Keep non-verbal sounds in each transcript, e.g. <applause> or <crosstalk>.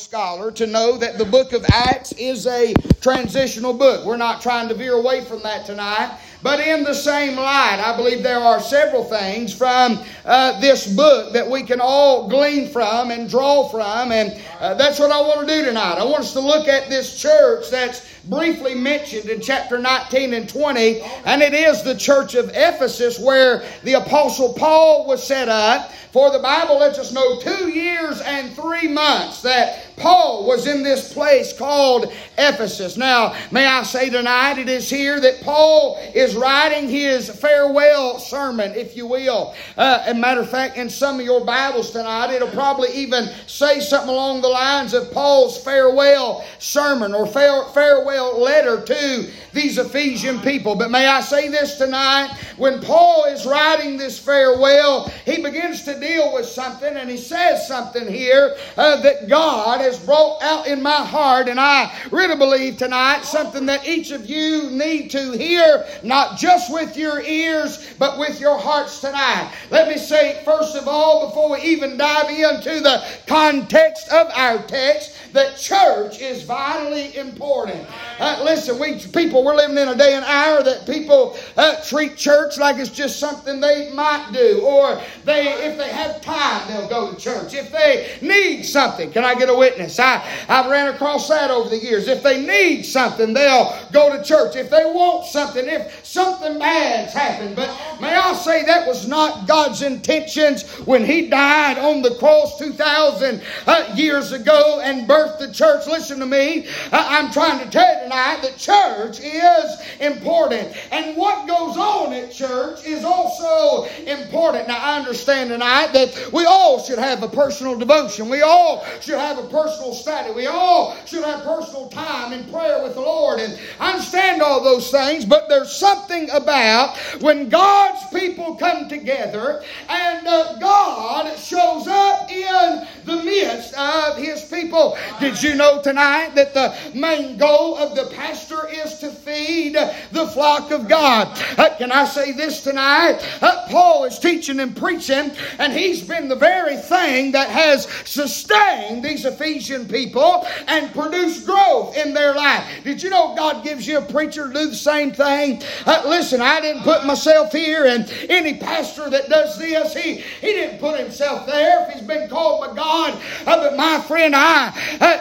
scholar to know that the book of Acts is a transitional book. We're not trying to veer away from that tonight. But in the same light, I believe there are several things from uh, this book that we can all glean from and draw from. And uh, that's what I want to do tonight. I want us to look at this church that's briefly mentioned in chapter 19 and 20, and it is the church of Ephesus where the Apostle Paul was set up. For the Bible lets us know two years and three months that Paul was in this place called Ephesus. Now, may I say tonight, it is here that Paul is writing his farewell sermon, if you will. Uh, as a matter of fact, in some of your Bibles tonight, it'll probably even say something along the lines of Paul's farewell sermon or farewell letter to these Ephesian people. But may I say this tonight? When Paul is writing this farewell, he begins to deal with something and he says something here uh, that God has brought out in my heart, and I really believe tonight something that each of you need to hear, not just with your ears, but with your hearts tonight. Let me say, first of all, before we even dive into the context of our text, that church is vitally important. Uh, listen, we people we're living in a day and hour that people uh, treat church like it's just something they might do, or they if they have time they'll go to church. If they need something, can I get a witness? I I've ran across that over the years. If they need something, they'll go to church. If they want something, if something bad's happened, but may I say that was not God's intentions when He died on the cross two thousand uh, years ago and birthed the church. Listen to me. I'm trying to tell you tonight that church is important. And what goes on at church is also important. Now, I understand tonight that we all should have a personal devotion. We all should have a personal study. We all should have personal time in prayer with the Lord. And I understand all those things, but there's something about when God's people come together and uh, God shows up in the midst of His people. Did you know tonight that the main goal of the pastor is to feed the flock of God? Uh, can I say this tonight? Uh, Paul is teaching and preaching, and he's been the very thing that has sustained these Ephesian people and produced growth in their life. Did you know God gives you a preacher to do the same thing? Uh, listen, I didn't put myself here, and any pastor that does this, he, he didn't put himself there if he's been called by God. Uh, but my friend, I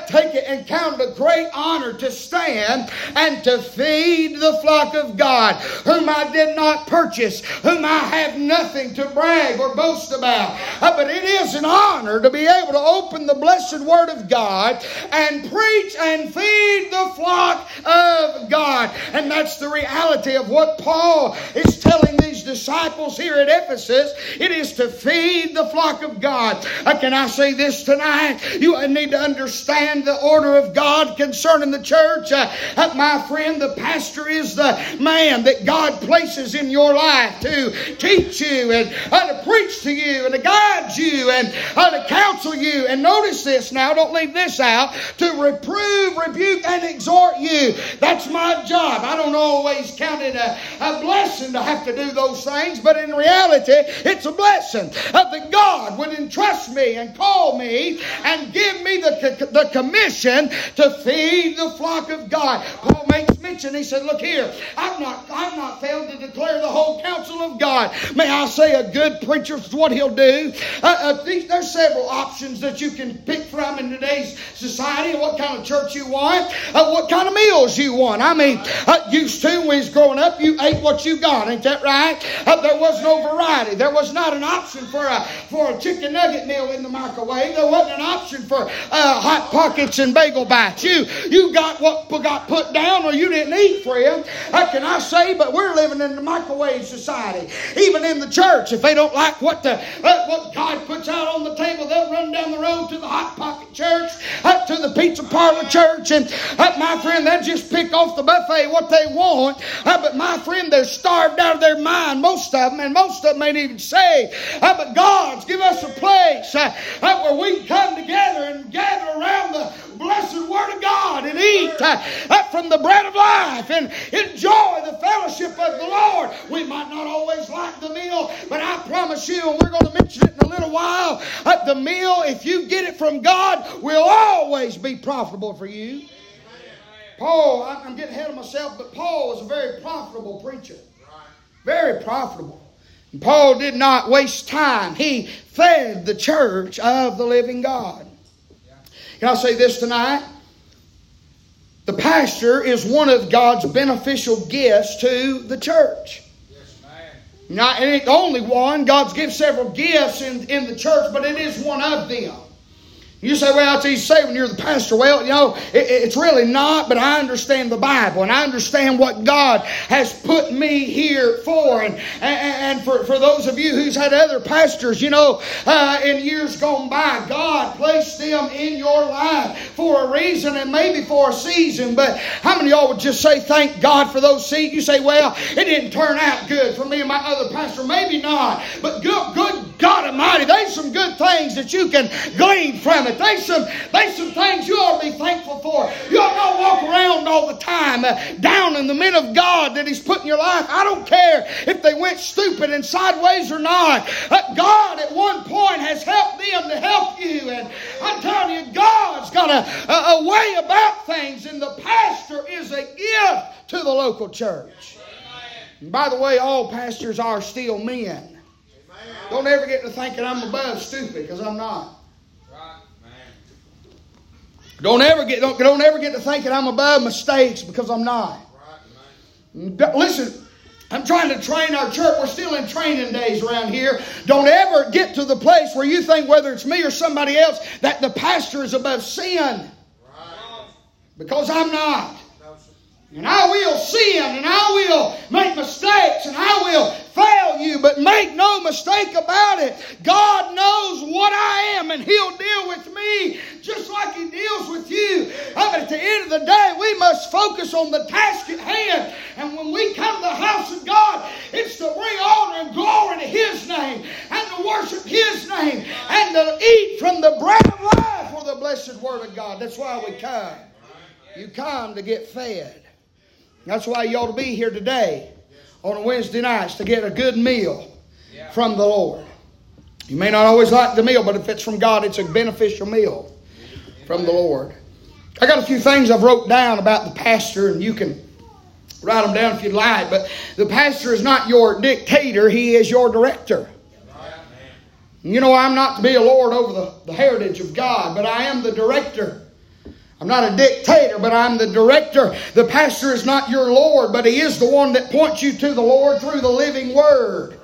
take it and count it a great honor to stand and to feed the flock of God, whom I did not purchase, whom I have nothing to brag or boast about. Uh, but it is an honor to be able to open the blessed Word of God and preach and feed the flock of God. And that's the reality of what Paul is telling these disciples here at Ephesus. It is to feed the flock of God. Uh, can I say this tonight? You need to understand the order of God concerning the church. Uh, my friend, the pastor is the man that God places in your life to teach you and uh, to preach to you and to guide you and uh, to counsel you. And notice this now, don't leave this out to reprove, rebuke, and exhort you. That's my job. I don't always count it a, a blessing to have to do those things, but in reality, it's a blessing uh, that God would entrust me and call me and give me the, the commission to feed the flock of God. Paul makes mention, he said, Look here, I've not, I've not failed to declare the whole counsel of God. May I say, a good preacher is what he'll do. Uh, uh, there's several options that you can pick from in today's society what kind of church you want, uh, what kind of meals you want. I mean, uh, used to, when was growing up, you ate what you got, ain't that right? Uh, there was no variety. There was not an option for a, for a chicken nugget meal in the microwave. There wasn't an option for uh, hot pockets and bagel bites. You, you got what got put down or you didn't eat, friend. How can I say? But we're living in the microwave society. Even in the church, if they don't like what the uh, what God puts out on the table, they'll run down the road to the hot pocket church, up to the pizza parlor church, and uh, my friend, they'll just pick off the buffet what they want. Uh, but my friend, they're starved out of their mind, most of them, and most of them ain't even saved. Uh, but God's give us a place uh, uh, where we come together and gather around the blessed Word of God and eat uh, from the bread of life and enjoy the fellowship of the Lord. We might not always like the meal, but I promise you, and we're going to mention it in a little while, uh, the meal, if you get it from God, will always be profitable for you. Paul, I'm getting ahead of myself, but Paul was a very profitable preacher. Very profitable. Paul did not waste time. He fed the church of the living God. Can I say this tonight? The pastor is one of God's beneficial gifts to the church. Not and only one. God's given several gifts in, in the church, but it is one of them. You say, well, it's easy to say when you're the pastor. Well, you know, it, it's really not, but I understand the Bible and I understand what God has put me here for. And, and, for, for those of you who's had other pastors, you know, uh, in years gone by, God placed them in your life for a reason and maybe for a season. But how many of y'all would just say, thank God for those seeds? You say, well, it didn't turn out good for me and my other pastor. Maybe not. But good, good God Almighty, there's some good things that you can glean from it. There's some, there's some things you ought to be thankful for. You ought not walk around all the time uh, down in the men of God that He's put in your life. I don't care if they went stupid and sideways or not. Uh, God at one point has helped them to help you. And I'm telling you, God's got a, a, a way about things, and the pastor is a gift to the local church. And by the way, all pastors are still men. Don't ever get to thinking I'm above stupid because I'm not. Don't ever get don't, don't ever get to thinking I'm above mistakes because I'm not. Right, Listen, I'm trying to train our church. We're still in training days around here. Don't ever get to the place where you think whether it's me or somebody else that the pastor is above sin. Because I'm not. And I will sin and I will make mistakes and I will fail you, but make no mistake about it. God knows what I am and He'll deal with me just like He deals with you. But at the end of the day, we must focus on the task at hand. And when we come to the house of God, it's to bring honor and glory to His name and to worship His name and to eat from the bread of life for the blessed Word of God. That's why we come. You come to get fed. That's why you ought to be here today on a Wednesday nights to get a good meal from the Lord. You may not always like the meal, but if it's from God, it's a beneficial meal from the Lord. I got a few things I've wrote down about the pastor, and you can write them down if you'd like. But the pastor is not your dictator; he is your director. You know, I'm not to be a lord over the, the heritage of God, but I am the director. I'm not a dictator, but I'm the director. The pastor is not your Lord, but he is the one that points you to the Lord through the living word.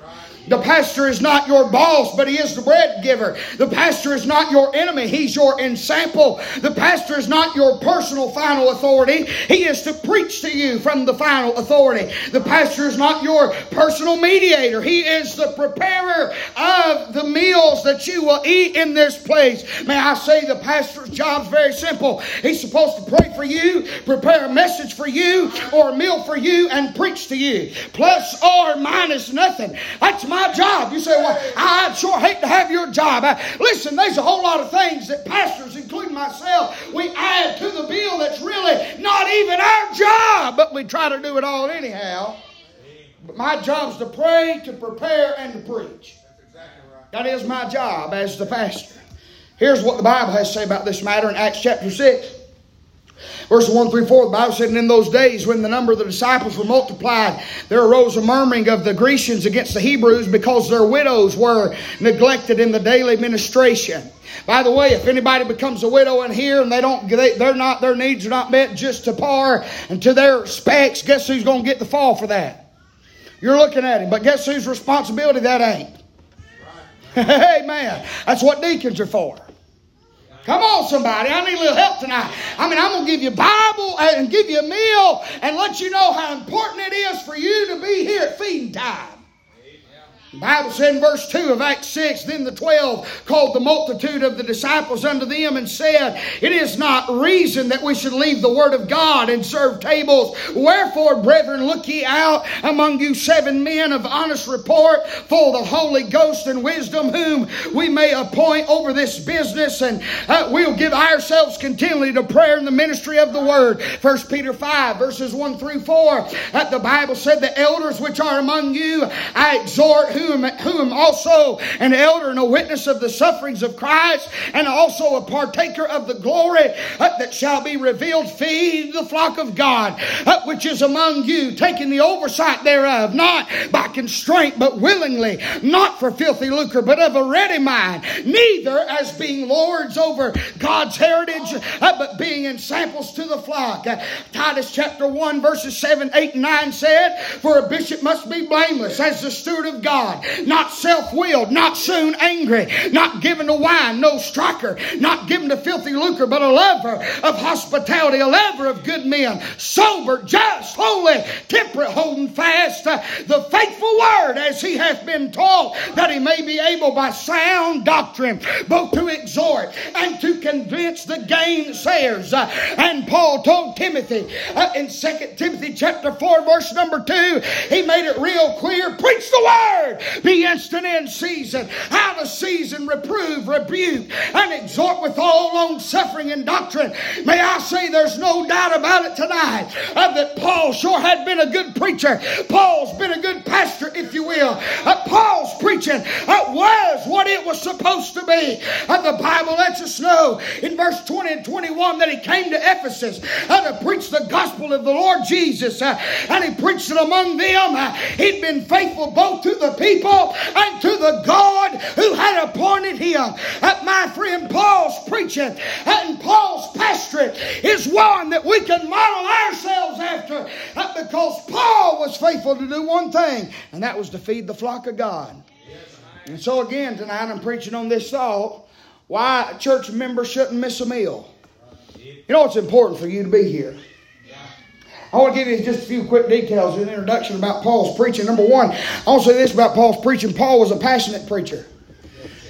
The pastor is not your boss, but he is the bread giver. The pastor is not your enemy, he's your ensample. The pastor is not your personal final authority, he is to preach to you from the final authority. The pastor is not your personal mediator, he is the preparer of the meals that you will eat in this place. May I say the pastor's job is very simple. He's supposed to pray for you, prepare a message for you, or a meal for you, and preach to you. Plus or minus nothing. That's my my job. You say, well, I'd sure hate to have your job. I, listen, there's a whole lot of things that pastors, including myself, we add to the bill that's really not even our job, but we try to do it all anyhow. But my job is to pray, to prepare, and to preach. That is my job as the pastor. Here's what the Bible has to say about this matter in Acts chapter 6. Verse 1 through 4, the Bible said, And in those days when the number of the disciples were multiplied, there arose a murmuring of the Grecians against the Hebrews because their widows were neglected in the daily ministration. By the way, if anybody becomes a widow in here and they don't, they, they're not, their needs are not met just to par and to their specs, guess who's going to get the fall for that? You're looking at him, but guess whose responsibility that ain't? <laughs> Amen. That's what deacons are for. Come on, somebody. I need a little help tonight. I mean, I'm going to give you Bible and give you a meal and let you know how important it is for you to be here at feeding time. Bible said in verse 2 of Acts 6 Then the twelve called the multitude of the disciples unto them and said, It is not reason that we should leave the word of God and serve tables. Wherefore, brethren, look ye out among you seven men of honest report, full of the Holy Ghost and wisdom, whom we may appoint over this business, and uh, we'll give ourselves continually to prayer and the ministry of the word. First Peter 5, verses 1 through 4. Uh, the Bible said, The elders which are among you, I exhort who whom, whom also an elder and a witness of the sufferings of Christ, and also a partaker of the glory uh, that shall be revealed, feed the flock of God, uh, which is among you, taking the oversight thereof, not by constraint, but willingly, not for filthy lucre, but of a ready mind, neither as being lords over God's heritage, uh, but being ensamples to the flock. Titus chapter 1, verses 7, 8, and 9 said, For a bishop must be blameless as the steward of God God, not self willed, not soon angry, not given to wine, no striker, not given to filthy lucre, but a lover of hospitality, a lover of good men, sober, just, holy, temperate, holding fast uh, the faithful word as he hath been taught, that he may be able by sound doctrine both to exhort and to convince the gainsayers. Uh, and Paul told Timothy uh, in 2 Timothy chapter 4, verse number 2, he made it real clear preach the word, be instant in season, out of season, reprove, rebuke, and exhort with all long suffering and doctrine. May I say there's no doubt about it tonight uh, that Paul sure had been a good preacher. Paul's been a good pastor, if you will. Uh, Paul's preaching uh, was what it was supposed to be. Uh, the Bible lets us know in verse 20 and 21 that he came to Ephesus uh, to preach the gospel of the Lord Jesus, uh, and he preached it among them. he'd been faithful both to the people people and to the God who had appointed him. Uh, my friend Paul's preaching and Paul's pastorate is one that we can model ourselves after because Paul was faithful to do one thing, and that was to feed the flock of God. And so, again, tonight I'm preaching on this thought why church members shouldn't miss a meal. You know, it's important for you to be here. I want to give you just a few quick details the introduction about Paul's preaching. Number one, I want to say this about Paul's preaching. Paul was a passionate preacher.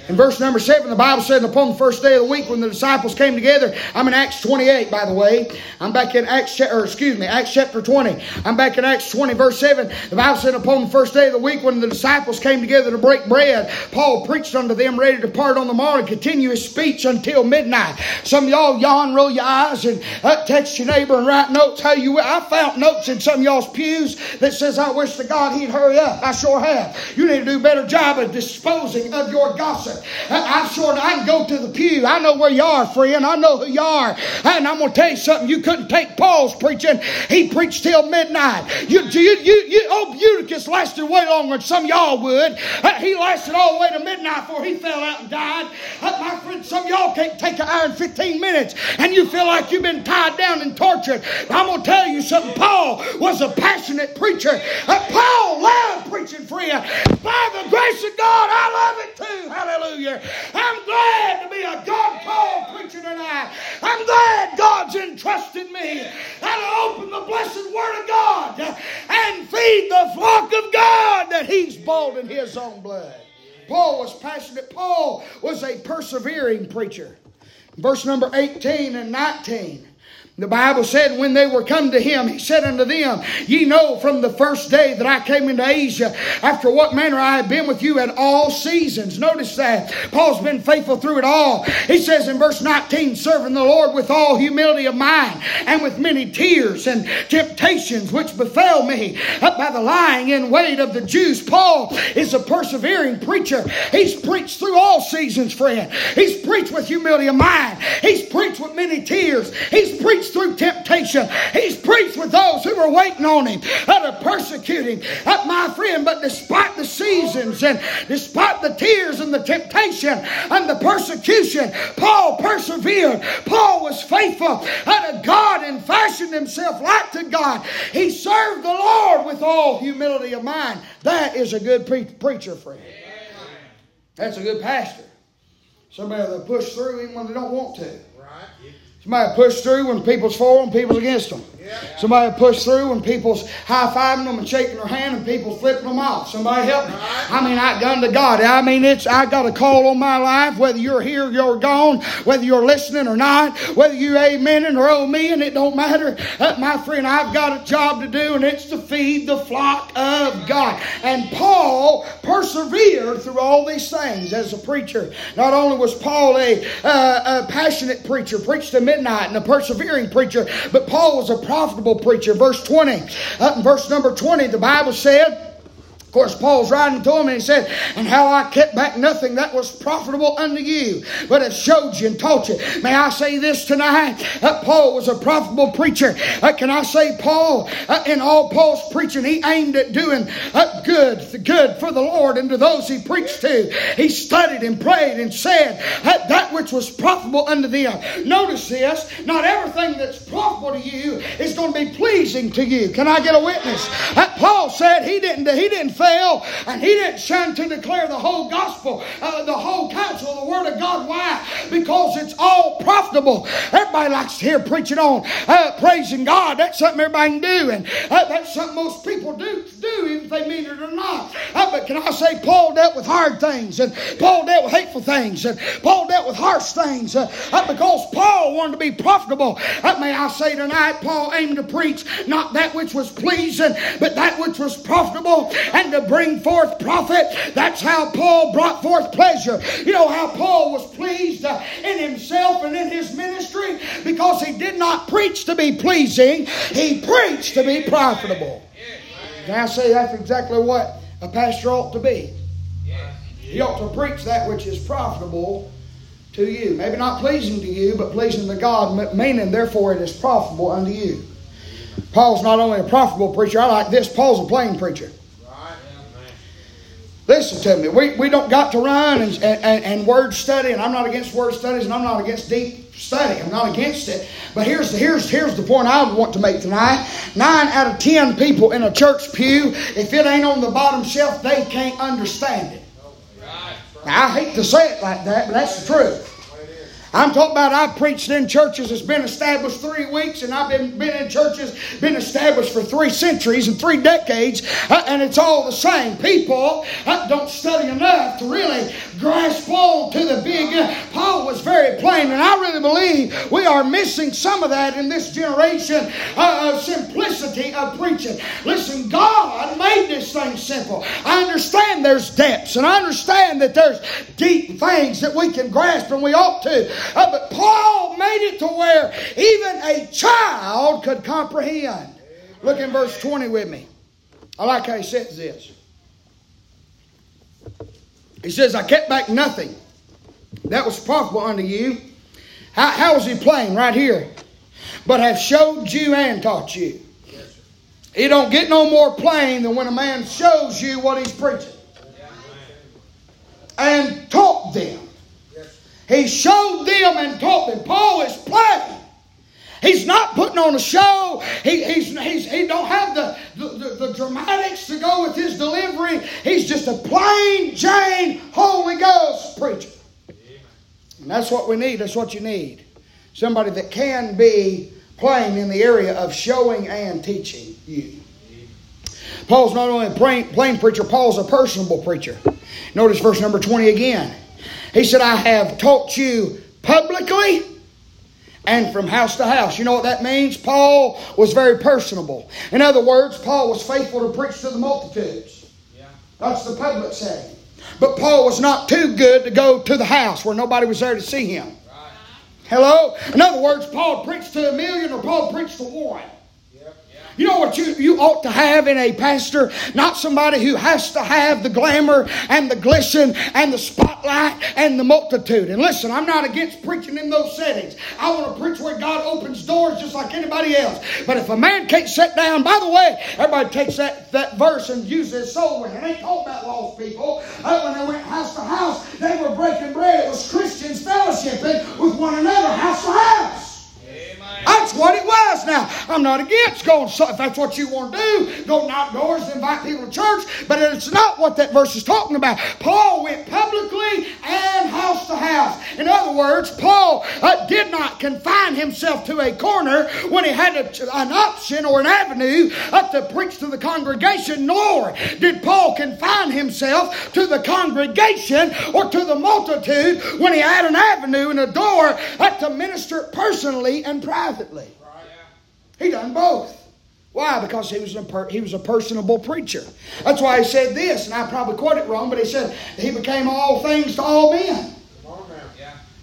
In verse number seven, the Bible said, upon the first day of the week when the disciples came together, I'm in Acts 28, by the way. I'm back in Acts, or excuse me, Acts chapter 20. I'm back in Acts 20, verse 7. The Bible said, upon the first day of the week when the disciples came together to break bread, Paul preached unto them, ready to depart on the morrow and continue his speech until midnight. Some of y'all yawn, roll your eyes, and uh, text your neighbor and write notes how you will. I found notes in some of y'all's pews that says, I wish to God he'd hurry up. I sure have. You need to do a better job of disposing of your gossip. I'm sure I can go to the pew. I know where you are, friend. I know who you are. And I'm going to tell you something. You couldn't take Paul's preaching. He preached till midnight. You, you, you, you, oh, Eutychus lasted way longer than some y'all would. Uh, he lasted all the way to midnight before he fell out and died. Uh, my friend, some y'all can't take an hour and 15 minutes and you feel like you've been tied down and tortured. I'm going to tell you something. Paul was a passionate preacher. Uh, Paul loved preaching you. By the grace of God, I love it too. Hallelujah. I'm glad to be a God called preacher tonight. I'm glad God's entrusted me to open the blessed Word of God and feed the flock of God that He's bought in His own blood. Paul was passionate. Paul was a persevering preacher. Verse number 18 and 19. The Bible said when they were come to him, he said unto them, Ye know from the first day that I came into Asia, after what manner I have been with you at all seasons. Notice that. Paul's been faithful through it all. He says in verse 19, serving the Lord with all humility of mind, and with many tears and temptations which befell me up by the lying in wait of the Jews. Paul is a persevering preacher. He's preached through all seasons, friend. He's preached with humility of mind. He's preached with many tears. He's preached preached through temptation. He's preached with those who were waiting on him, to persecute him. Uh, my friend, but despite the seasons and despite the tears and the temptation and the persecution, Paul persevered. Paul was faithful unto God and fashioned himself like to God. He served the Lord with all humility of mind. That is a good pre- preacher, friend. That's a good pastor. Somebody that'll push through even when they don't want to. Somebody push through when people's for them, people's against them. Somebody push through when people's high fiving them and shaking their hand and people flipping them off. Somebody help me. I mean, I done to God. I mean, it's I got a call on my life, whether you're here or you're gone, whether you're listening or not, whether you amening or oh me, and it don't matter. Uh, my friend, I've got a job to do, and it's to feed the flock of God. And Paul persevered through all these things as a preacher. Not only was Paul a, uh, a passionate preacher, preached to midnight, and a persevering preacher, but Paul was a profitable preacher. Verse 20, uh, verse number 20, the Bible said, course, Paul's writing to him and he said, And how I kept back nothing that was profitable unto you, but have showed you and taught you. May I say this tonight? Uh, Paul was a profitable preacher. Uh, can I say, Paul, uh, in all Paul's preaching, he aimed at doing uh, good, good for the Lord and to those he preached to. He studied and prayed and said uh, that which was profitable unto them. Notice this, not everything that's profitable to you is going to be pleasing to you. Can I get a witness? Uh, Paul said he didn't, he didn't fail, and he didn't shun to declare the whole gospel, uh, the whole counsel the Word of God. Why? Because it's all profitable. Everybody likes to hear preaching on uh, praising God. That's something everybody can do, and uh, that's something most people do, do even if they mean it or not. Uh, but can I say, Paul dealt with hard things, and Paul dealt with hateful things, and Paul dealt with harsh things, uh, uh, because Paul wanted to be profitable. may I say tonight, Paul aimed to preach not that which was pleasing, but that which was profitable and to bring forth profit. That's how Paul brought forth pleasure. You know how Paul was pleased uh, in himself and in his ministry? Because he did not preach to be pleasing, he preached to be profitable. Can I say that's exactly what a pastor ought to be? He ought to preach that which is profitable to you. Maybe not pleasing to you, but pleasing to God, meaning therefore it is profitable unto you. Paul's not only a profitable preacher, I like this, Paul's a plain preacher. Listen to me. We, we don't got to run and, and, and word study, and I'm not against word studies, and I'm not against deep study. I'm not against it. But here's the, here's, here's the point I want to make tonight. Nine out of ten people in a church pew, if it ain't on the bottom shelf, they can't understand it. Now, I hate to say it like that, but that's the truth. I'm talking about I've preached in churches that's been established three weeks, and I've been, been in churches been established for three centuries and three decades, uh, and it's all the same. People uh, don't study enough to really grasp on to the big. Uh, Paul was very plain, and I really believe we are missing some of that in this generation uh, of simplicity of preaching. Listen, God made this thing simple. I understand there's depths, and I understand that there's deep things that we can grasp, and we ought to. Uh, but Paul made it to where even a child could comprehend. Look in verse 20 with me. I like how he says this. He says, I kept back nothing that was profitable unto you. How, how is he playing right here? But have showed you and taught you. He don't get no more plain than when a man shows you what he's preaching. And taught them. He showed them and taught them. Paul is playing. He's not putting on a show. He, he's, he's, he don't have the, the, the, the, dramatics to go with his delivery. He's just a plain Jane Holy Ghost preacher. And that's what we need. That's what you need. Somebody that can be plain in the area of showing and teaching you. Paul's not only a plain, plain preacher, Paul's a personable preacher. Notice verse number 20 again. He said, I have taught you publicly and from house to house. You know what that means? Paul was very personable. In other words, Paul was faithful to preach to the multitudes. Yeah. That's the public setting. But Paul was not too good to go to the house where nobody was there to see him. Right. Hello? In other words, Paul preached to a million or Paul preached to one. You know what you, you ought to have in a pastor? Not somebody who has to have the glamour and the glisten and the spotlight and the multitude. And listen, I'm not against preaching in those settings. I want to preach where God opens doors just like anybody else. But if a man can't sit down, by the way, everybody takes that, that verse and uses it so when They talking about lost people. Uh, when they went house to house, they were breaking bread. It was Christians fellowshipping with one another, house to house. That's what it was. Now, I'm not against going, so if that's what you want to do, go outdoors and invite people to church, but it's not what that verse is talking about. Paul went publicly and house to house. In other words, Paul uh, did not confine himself to a corner when he had a, an option or an avenue uh, to preach to the congregation, nor did Paul confine himself to the congregation or to the multitude when he had an avenue and a door uh, to minister personally and privately. He done both. Why? Because he was a per, he was a personable preacher. That's why he said this, and I probably quote it wrong, but he said he became all things to all men.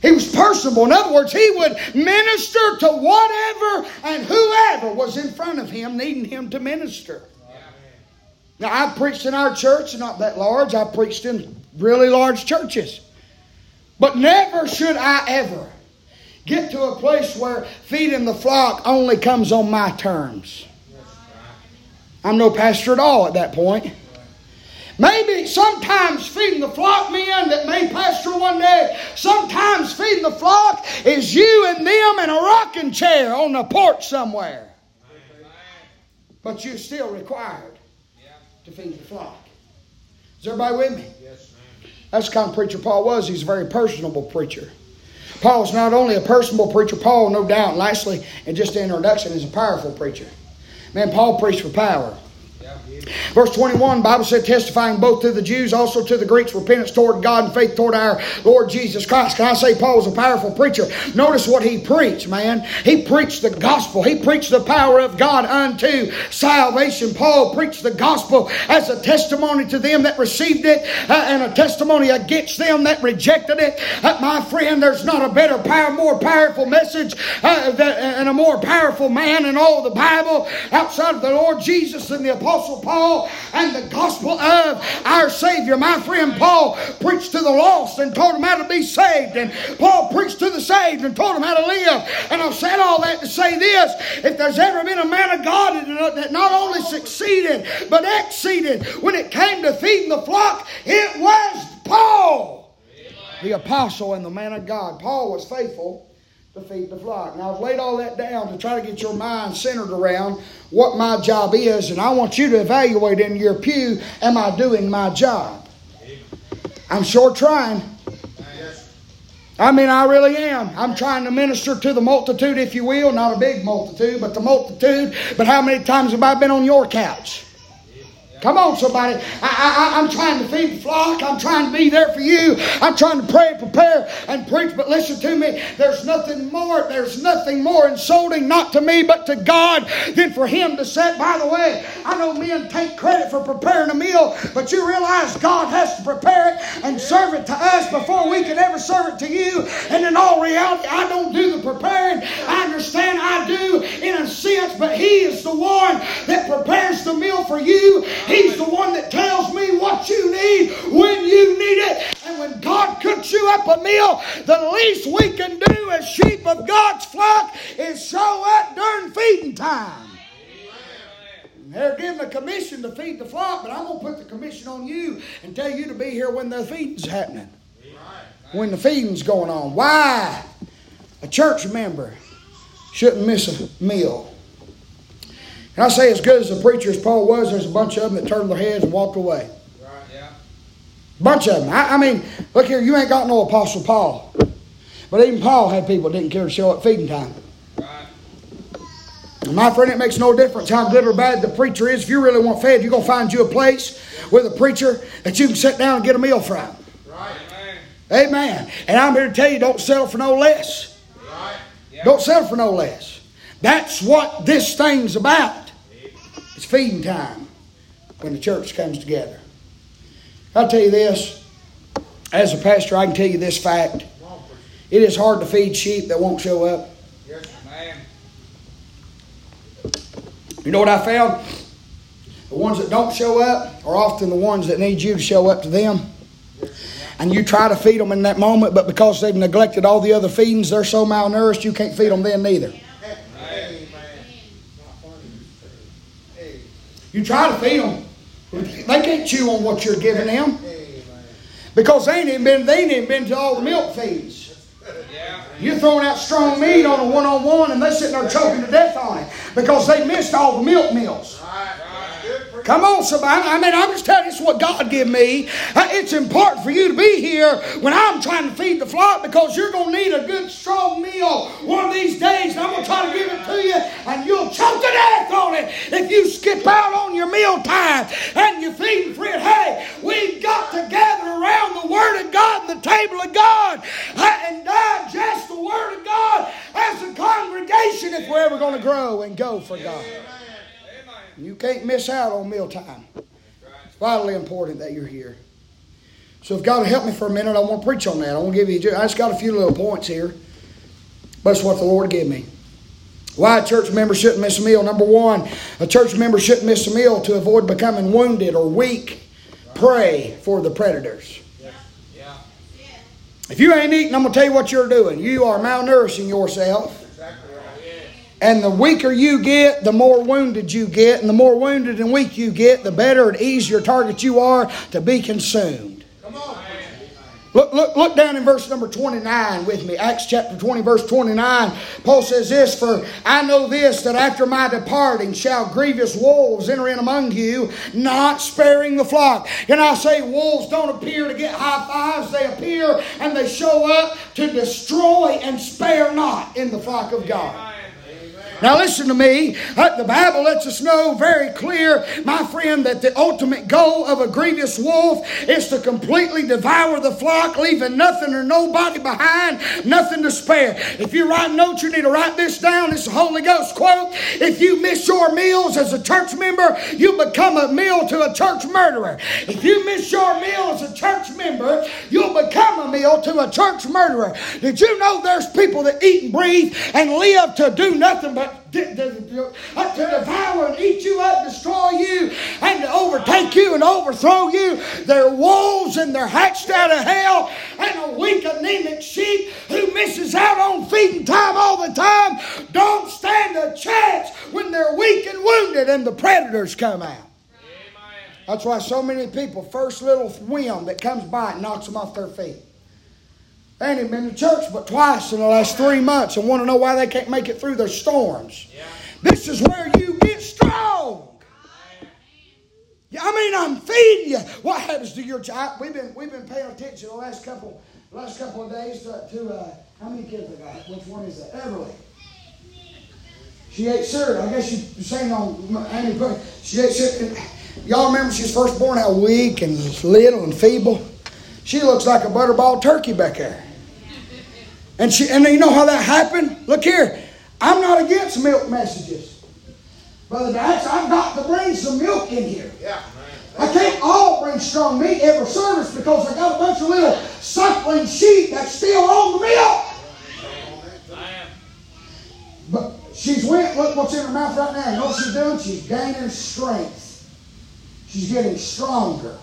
He was personable. In other words, he would minister to whatever and whoever was in front of him, needing him to minister. Now, I've preached in our church, not that large. I've preached in really large churches. But never should I ever get to a place where feeding the flock only comes on my terms. I'm no pastor at all at that point. Maybe sometimes feeding the flock men that may pastor one day, sometimes feeding the flock is you and them in a rocking chair on the porch somewhere. But you're still required to feed the flock. Is everybody with me? Yes. That's the kind of preacher Paul was. He's a very personable preacher. Paul's not only a personable preacher, Paul, no doubt, lastly, and just an introduction, is a powerful preacher. Man, Paul preached for power. Verse 21, Bible said, testifying both to the Jews, also to the Greeks, repentance toward God and faith toward our Lord Jesus Christ. Can I say Paul was a powerful preacher? Notice what he preached, man. He preached the gospel. He preached the power of God unto salvation. Paul preached the gospel as a testimony to them that received it uh, and a testimony against them that rejected it. Uh, my friend, there's not a better, power, more powerful message uh, that, and a more powerful man in all the Bible outside of the Lord Jesus than the Apostle Paul. And the gospel of our Savior. My friend Paul preached to the lost and told them how to be saved. And Paul preached to the saved and told them how to live. And I've said all that to say this. If there's ever been a man of God that not only succeeded, but exceeded when it came to feeding the flock, it was Paul, the apostle and the man of God. Paul was faithful to feed the flock. Now, I've laid all that down to try to get your mind centered around what my job is, and I want you to evaluate in your pew am I doing my job? I'm sure trying. I mean, I really am. I'm trying to minister to the multitude, if you will, not a big multitude, but the multitude. But how many times have I been on your couch? Come on, somebody. I, am trying to feed the flock. I'm trying to be there for you. I'm trying to pray, prepare, and preach. But listen to me. There's nothing more. There's nothing more insulting, not to me, but to God, than for Him to say. By the way, I know men take credit for preparing a meal, but you realize God has to prepare it and serve it to us before we can ever serve it to you. And in all reality, I don't do the preparing. I understand I do in a sense, but He is the one that prepares the meal for you. He's the one that tells me what you need when you need it. And when God cooks you up a meal, the least we can do as sheep of God's flock is show up during feeding time. They're given a commission to feed the flock, but I'm going to put the commission on you and tell you to be here when the feeding's happening. When the feeding's going on. Why? A church member shouldn't miss a meal. And I say, as good as the preacher as Paul was, there's a bunch of them that turned their heads and walked away. Right, yeah. Bunch of them. I, I, mean, look here, you ain't got no Apostle Paul. But even Paul had people that didn't care to show up feeding time. Right. And my friend, it makes no difference how good or bad the preacher is. If you really want fed, you're going to find you a place with a preacher that you can sit down and get a meal from. Right. Amen. Amen. And I'm here to tell you, don't settle for no less. Right. Yeah. Don't settle for no less. That's what this thing's about. It's feeding time when the church comes together. I'll tell you this, as a pastor, I can tell you this fact. It is hard to feed sheep that won't show up. Yes, ma'am. You know what I found? The ones that don't show up are often the ones that need you to show up to them. And you try to feed them in that moment, but because they've neglected all the other feedings, they're so malnourished you can't feed them then neither. You try to feed them. They can't chew on what you're giving them. Because they ain't even been, they ain't even been to all the milk feeds. You're throwing out strong meat on a one on one and they're sitting there choking to death on it because they missed all the milk meals. Come on, somebody. I mean, I'm just telling you, it's what God give me. Uh, it's important for you to be here when I'm trying to feed the flock because you're going to need a good, strong meal one of these days, and I'm going to try to give it to you, and you'll choke to death on it if you skip out on your meal time and you're feeding for it. Hey, we've got to gather around the Word of God and the table of God uh, and digest the Word of God as a congregation if we're ever going to grow and go for God. You can't miss out on mealtime. It's vitally important that you're here. So if God will help me for a minute, I want to preach on that. I want to give you, I just got a few little points here. But it's what the Lord gave me. Why a church member shouldn't miss a meal. Number one, a church member shouldn't miss a meal to avoid becoming wounded or weak. Prey for the predators. Yeah. Yeah. If you ain't eating, I'm going to tell you what you're doing. You are malnourishing yourself. And the weaker you get, the more wounded you get. And the more wounded and weak you get, the better and easier target you are to be consumed. Come on. Look, look, look down in verse number 29 with me. Acts chapter 20, verse 29. Paul says this For I know this, that after my departing shall grievous wolves enter in among you, not sparing the flock. And I say, wolves don't appear to get high fives, they appear and they show up to destroy and spare not in the flock of God. Now, listen to me. Uh, the Bible lets us know very clear, my friend, that the ultimate goal of a grievous wolf is to completely devour the flock, leaving nothing or nobody behind, nothing to spare. If you write notes, you need to write this down. It's a Holy Ghost quote. If you miss your meals as a church member, you become a meal to a church murderer. If you miss your meal as a church member, you'll become a meal to a church murderer. Did you know there's people that eat and breathe and live to do nothing but to devour and eat you up, destroy you, and to overtake you and overthrow you. They're wolves and they're hatched out of hell, and a weak, anemic sheep who misses out on feeding time all the time don't stand a chance when they're weak and wounded and the predators come out. That's why so many people, first little whim that comes by, knocks them off their feet. They ain't even been to church but twice in the last three months and want to know why they can't make it through their storms. Yeah. This is where you get strong. I mean, I'm feeding you. What happens to your child? We've been we've been paying attention the last couple last couple of days to, to uh, how many kids I got? Which one is that? Everly. She ate cereal. I guess you're saying on Amy She ate cereal. Y'all remember she was first born how weak and little and feeble? She looks like a butterball turkey back there. And she and you know how that happened? Look here. I'm not against milk messages. Brother Dax, I've got to bring some milk in here. Yeah. I can't all bring strong meat every service because I got a bunch of little suckling sheep that still on the milk. But she's went, look what's in her mouth right now. You know what she's doing? She's gaining strength. She's getting stronger.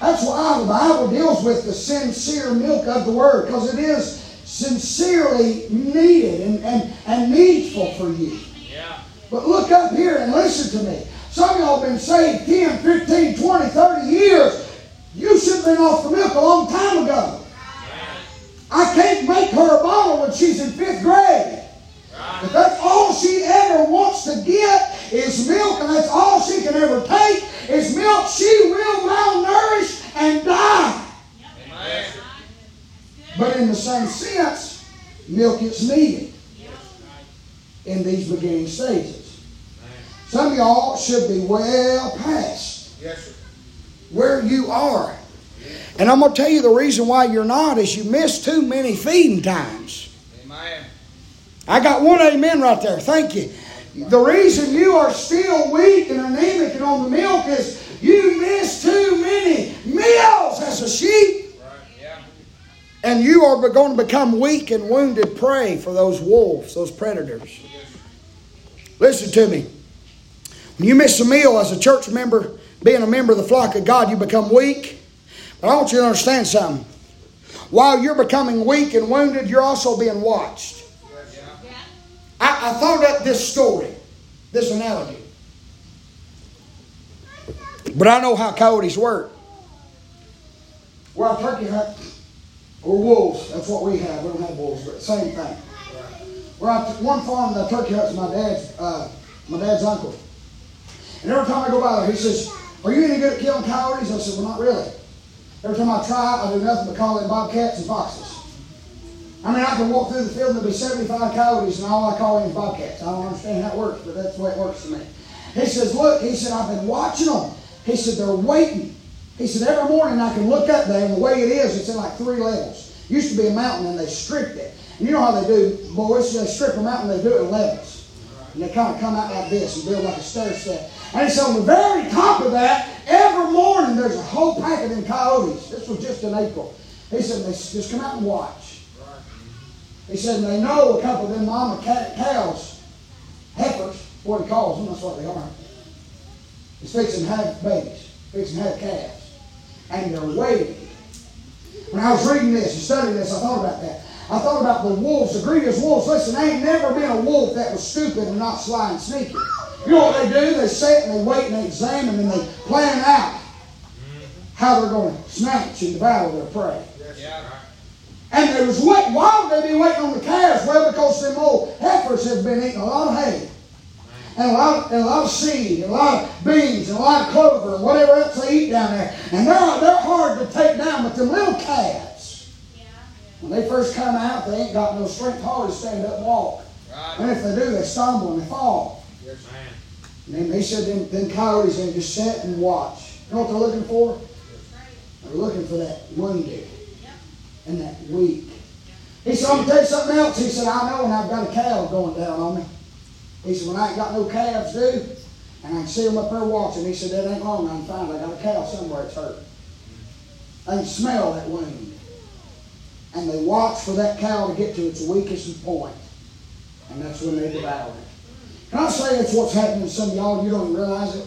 That's why the Bible deals with the sincere milk of the Word, because it is sincerely needed and, and, and needful for you. Yeah. But look up here and listen to me. Some of y'all been saved 10, 15, 20, 30 years. You should have been off the milk a long time ago. I can't make her a bottle when she's in fifth grade. If that's all she ever wants to get is milk, and that's all she can ever take is milk, she will malnourish and die. But in the same sense, milk is needed in these beginning stages. Some of y'all should be well past where you are. And I'm going to tell you the reason why you're not is you miss too many feeding times. I got one amen right there. Thank you. The reason you are still weak and anemic and on the milk is you miss too many meals as a sheep. And you are going to become weak and wounded prey for those wolves, those predators. Listen to me. When you miss a meal as a church member, being a member of the flock of God, you become weak. But I want you to understand something. While you're becoming weak and wounded, you're also being watched. I, I thought up this story, this analogy. But I know how coyotes work. We're a turkey hunt. or wolves. That's what we have. We don't have wolves, but same thing. We're out one farm, the turkey hut's my dad's, uh, my dad's uncle. And every time I go by there, he says, "Are you any good at killing coyotes?" I said, "Well, not really." Every time I try, I do nothing but call in bobcats and foxes. I mean, I can walk through the field and there'll be 75 coyotes, and all I call in is bobcats. I don't understand how it works, but that's the way it works for me. He says, Look, he said, I've been watching them. He said, They're waiting. He said, Every morning I can look up there, and the way it is, it's in like three levels. Used to be a mountain, and they stripped it. And you know how they do, boys? They strip a mountain, they do it in levels. And they kind of come out like this and build like a stair step. And said, on the very top of that, every morning there's a whole pack of them coyotes. This was just in April. He said, they just come out and watch. He said, they know a couple of them mama cows, heifers, what he calls them, that's what they are. He's fixing to have babies, fixing to have calves. And they're waiting. When I was reading this and studying this, I thought about that. I thought about the wolves, the greediest wolves. Listen, there ain't never been a wolf that was stupid and not sly and sneaky. You know what they do? They sit and they wait and they examine and they plan out how they're going to snatch and devour their prey. And they was waiting. Why would they be waiting on the calves? Well, because them old heifers have been eating a lot of hay. And a lot, of, and a lot of seed, and a lot of beans, and a lot of clover, and whatever else they eat down there. And they're, they're hard to take down, but them little calves, when they first come out, they ain't got no strength hardly to stand up and walk. Right. And if they do, they stumble and they fall. Yes, and then they said them, them coyotes, they just sit and watch. You know what they're looking for? They're looking for that wounded and that weak. He said, I'm going to tell you something else. He said, I know when I've got a cow going down on me. He said, when I ain't got no calves, dude, and I can see them up there watching, he said, that ain't long. I'm I got a cow somewhere it's hurt. They can smell that wound. And they watch for that cow to get to its weakest point. And that's when they devour it. Can I say that's what's happening to some of y'all? You don't realize it.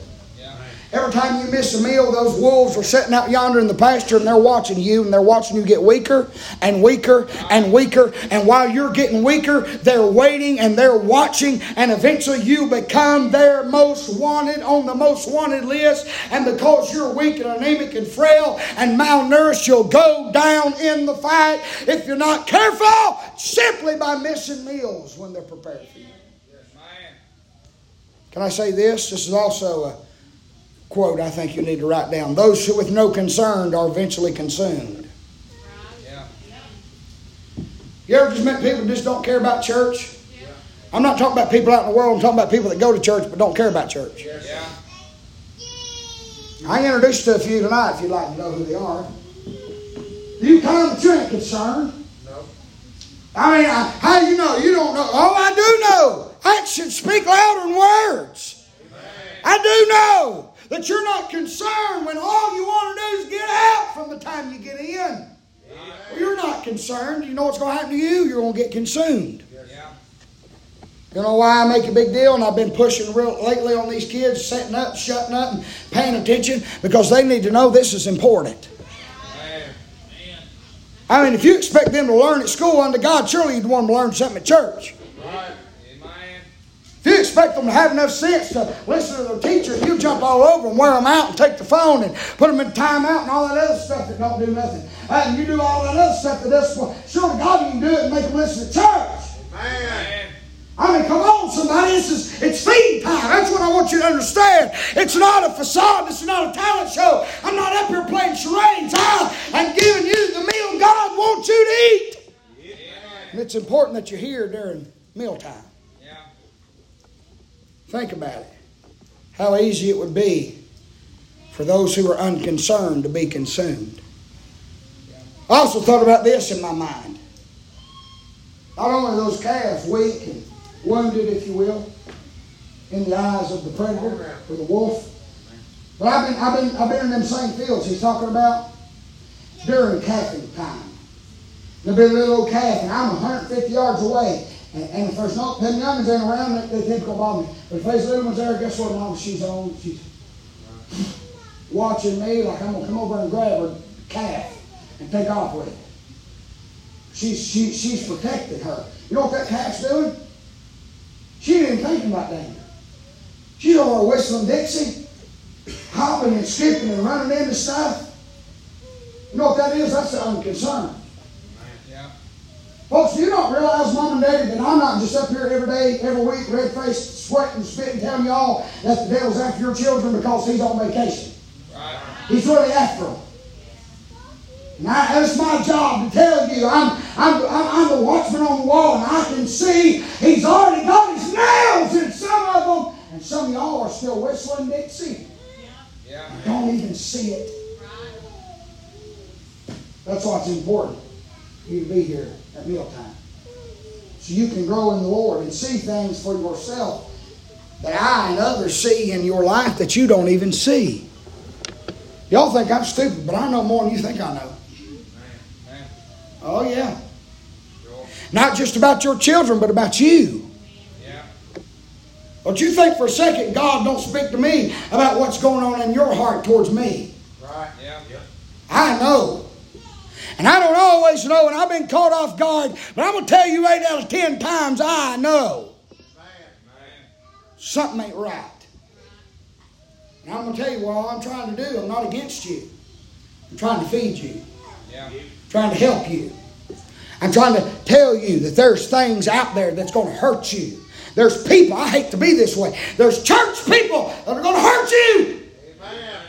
Every time you miss a meal, those wolves are sitting out yonder in the pasture and they're watching you and they're watching you get weaker and weaker and weaker. And while you're getting weaker, they're waiting and they're watching. And eventually you become their most wanted on the most wanted list. And because you're weak and anemic and frail and malnourished, you'll go down in the fight if you're not careful simply by missing meals when they're prepared for you. Can I say this? This is also a quote I think you need to write down. Those who with no concern are eventually consumed. Yeah. You ever just met people who just don't care about church? Yeah. I'm not talking about people out in the world, I'm talking about people that go to church but don't care about church. Yeah. I introduced to a few tonight if you'd like to know who they are. You come, you ain't concerned. No. I mean, I, how do you know? You don't know. Oh, I do know. Actions speak louder than words. Amen. I do know that you're not concerned when all you want to do is get out from the time you get in. Well, you're not concerned. You know what's going to happen to you? You're going to get consumed. You know why I make a big deal? And I've been pushing real lately on these kids, setting up, shutting up, and paying attention because they need to know this is important. I mean, if you expect them to learn at school under God, surely you'd want them to learn something at church. Right. Expect them to have enough sense to listen to their teacher, you jump all over and wear them out and take the phone and put them in timeout and all that other stuff that don't do nothing. Uh, and you do all that other stuff that does. Sure, God, you can do it and make them listen to church. Man. I mean, come on, somebody. This is it's feed time. That's what I want you to understand. It's not a facade. This is not a talent show. I'm not up here playing charades. I, am giving you the meal God wants you to eat. Yeah. And it's important that you're here during mealtime. Think about it. How easy it would be for those who are unconcerned to be consumed. I also thought about this in my mind. Not only those calves weak and wounded, if you will, in the eyes of the predator or the wolf, but I've been, I've been, I've been in them same fields he's talking about during calving time. There'll be a little old calf, and I'm 150 yards away, and, and if there's not, them youngins ain't around, they, they tend to bother me. But if there's little ones there, guess what? Mom, she's on. She's watching me like I'm gonna come over and grab her calf and take off with it. She's she, she's protected her. You know what that calf's doing? She didn't think about danger. She's over whistling Dixie, hopping and skipping and running into stuff. You know what that is? That's the unconcern. Folks, you don't realize, Mom and Daddy, that I'm not just up here every day, every week, red faced, sweating, spitting, telling y'all that the devil's after your children because he's on vacation. Right. He's really after them. And I, that's my job to tell you. I'm, I'm, I'm, I'm the watchman on the wall, and I can see he's already got his nails in some of them. And some of y'all are still whistling Dixie. Yeah. Yeah. Don't even see it. That's why it's important you to be here at mealtime. So you can grow in the Lord and see things for yourself that I and others see in your life that you don't even see. Y'all think I'm stupid, but I know more than you think I know. Oh, yeah. Not just about your children, but about you. Don't you think for a second God don't speak to me about what's going on in your heart towards me. Right. Yeah. yeah. I know. And I don't always know, and I've been caught off guard, but I'm going to tell you eight out of ten times I know. Something ain't right. And I'm going to tell you what all I'm trying to do. I'm not against you. I'm trying to feed you. Yeah trying to help you. I'm trying to tell you that there's things out there that's going to hurt you. There's people, I hate to be this way, there's church people that are going to hurt you. Amen.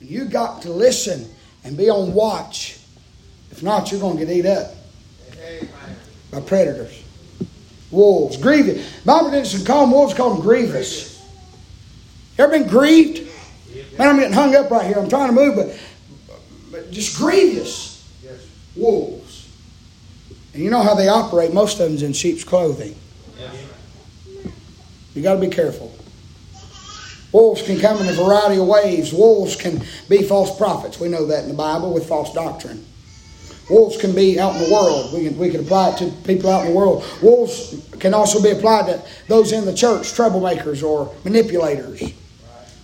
You got to listen and be on watch. If not, you're going to get eat up by predators. Wolves, grievous. Bible didn't call them wolves, call them grievous. You ever been grieved? Man, I'm getting hung up right here. I'm trying to move, but but just grievous wolves. And you know how they operate. Most of them's in sheep's clothing. You got to be careful. Wolves can come in a variety of ways. Wolves can be false prophets. We know that in the Bible with false doctrine. Wolves can be out in the world. We can, we can apply it to people out in the world. Wolves can also be applied to those in the church, troublemakers or manipulators.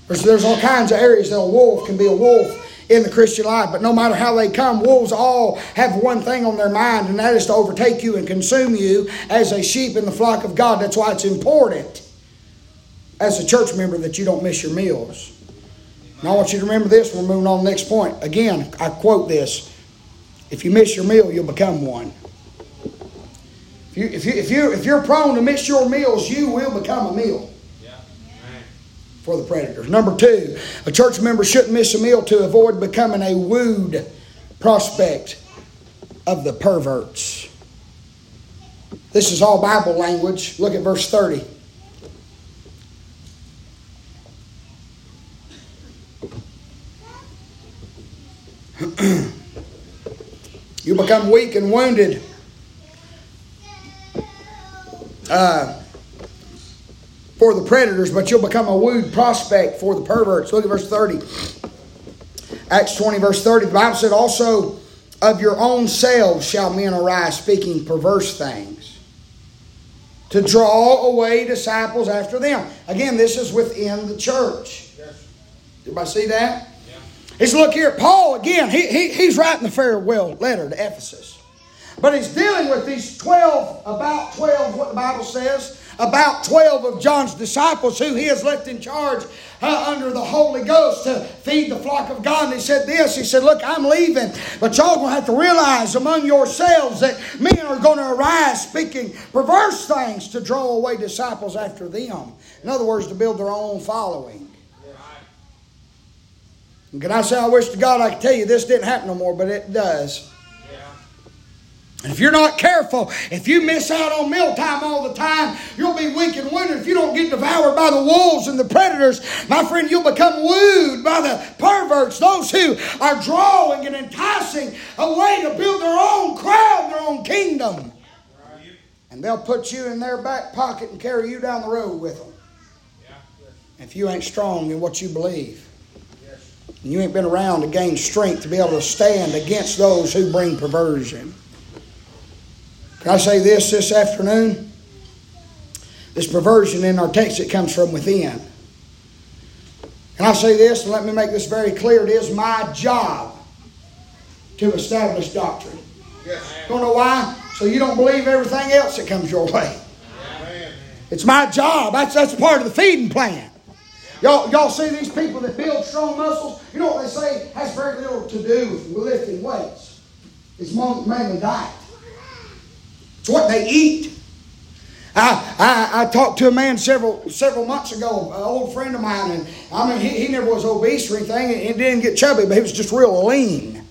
There's, there's all kinds of areas that a wolf can be a wolf in the Christian life. But no matter how they come, wolves all have one thing on their mind, and that is to overtake you and consume you as a sheep in the flock of God. That's why it's important as a church member that you don't miss your meals. And I want you to remember this. We're moving on to the next point. Again, I quote this If you miss your meal, you'll become one. If, you, if, you, if, you, if you're prone to miss your meals, you will become a meal for the predators. Number two, a church member shouldn't miss a meal to avoid becoming a wooed prospect of the perverts. This is all Bible language. Look at verse 30. <clears throat> you become weak and wounded. Uh, for the predators, but you'll become a wooed prospect for the perverts. Look at verse 30. Acts 20, verse 30. The Bible said, Also of your own selves shall men arise speaking perverse things to draw away disciples after them. Again, this is within the church. Yes. Everybody see that? He's look here, Paul again, he, he, he's writing the farewell letter to Ephesus. But he's dealing with these 12, about 12, what the Bible says, about 12 of John's disciples who he has left in charge uh, under the Holy Ghost to feed the flock of God. And he said this He said, Look, I'm leaving, but y'all to have to realize among yourselves that men are going to arise speaking perverse things to draw away disciples after them. In other words, to build their own following. And can I say, I wish to God I could tell you this didn't happen no more, but it does. And if you're not careful, if you miss out on mealtime all the time, you'll be weak and wounded. If you don't get devoured by the wolves and the predators, my friend, you'll become wooed by the perverts, those who are drawing and enticing a way to build their own crowd, their own kingdom. And they'll put you in their back pocket and carry you down the road with them. If you ain't strong in what you believe. And you ain't been around to gain strength to be able to stand against those who bring perversion. Can I say this this afternoon? This perversion in our text, it comes from within. Can I say this? And let me make this very clear. It is my job to establish doctrine. Yes. Don't know why? So you don't believe everything else that comes your way. It's my job. That's, that's part of the feeding plan. Y'all, y'all see these people that build strong muscles? You know what they say has very little to do with lifting weights. It's mainly diet. It's what they eat. I, I, I, talked to a man several several months ago, an old friend of mine, and I mean, he, he never was obese or anything, and he didn't get chubby, but he was just real lean.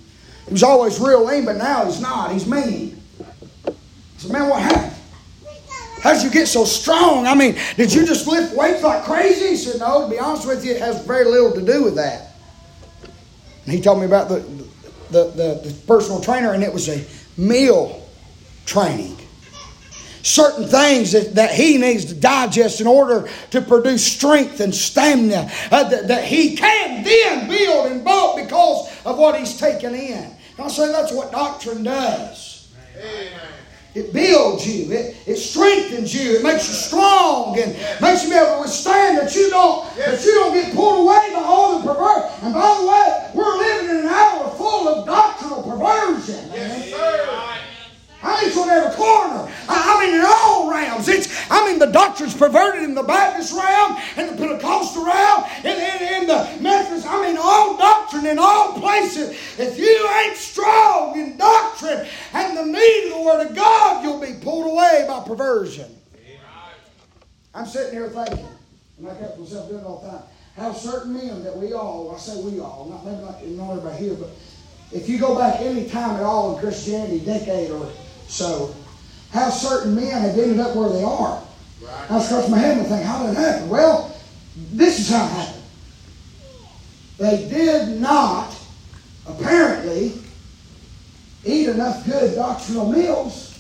He was always real lean, but now he's not. He's mean. I said, man, what happened? How did you get so strong? I mean, did you just lift weights like crazy? He said, no, to be honest with you, it has very little to do with that. And he told me about the, the, the, the personal trainer, and it was a meal training certain things that, that he needs to digest in order to produce strength and stamina uh, that, that he can then build and bulk because of what he's taken in. And I say that's what doctrine does. Amen. It builds you. It, it strengthens you. It makes you strong and makes you be able to withstand that you don't that you don't get pulled away by all the perverse. And by the way, we're living in an hour full of doctrinal perversion. Yes, sir. I ain't on every corner. I, mean, in all realms. It's, I mean, the doctrine's perverted in the Baptist realm, and the Pentecostal realm, in, in, in the Methodist. I mean, all doctrine in all places. If you ain't strong in doctrine and the need of the Word of God, you'll be pulled away by perversion. I'm sitting here thinking, and I kept myself doing all the time, how certain men that we all, I say we all, not maybe not, not everybody here, but if you go back any time at all in Christianity, decade or so, how certain men have ended up where they are. Right. I scratch my head and think, how did it happen? Well, this is how it happened. They did not, apparently, eat enough good doctrinal meals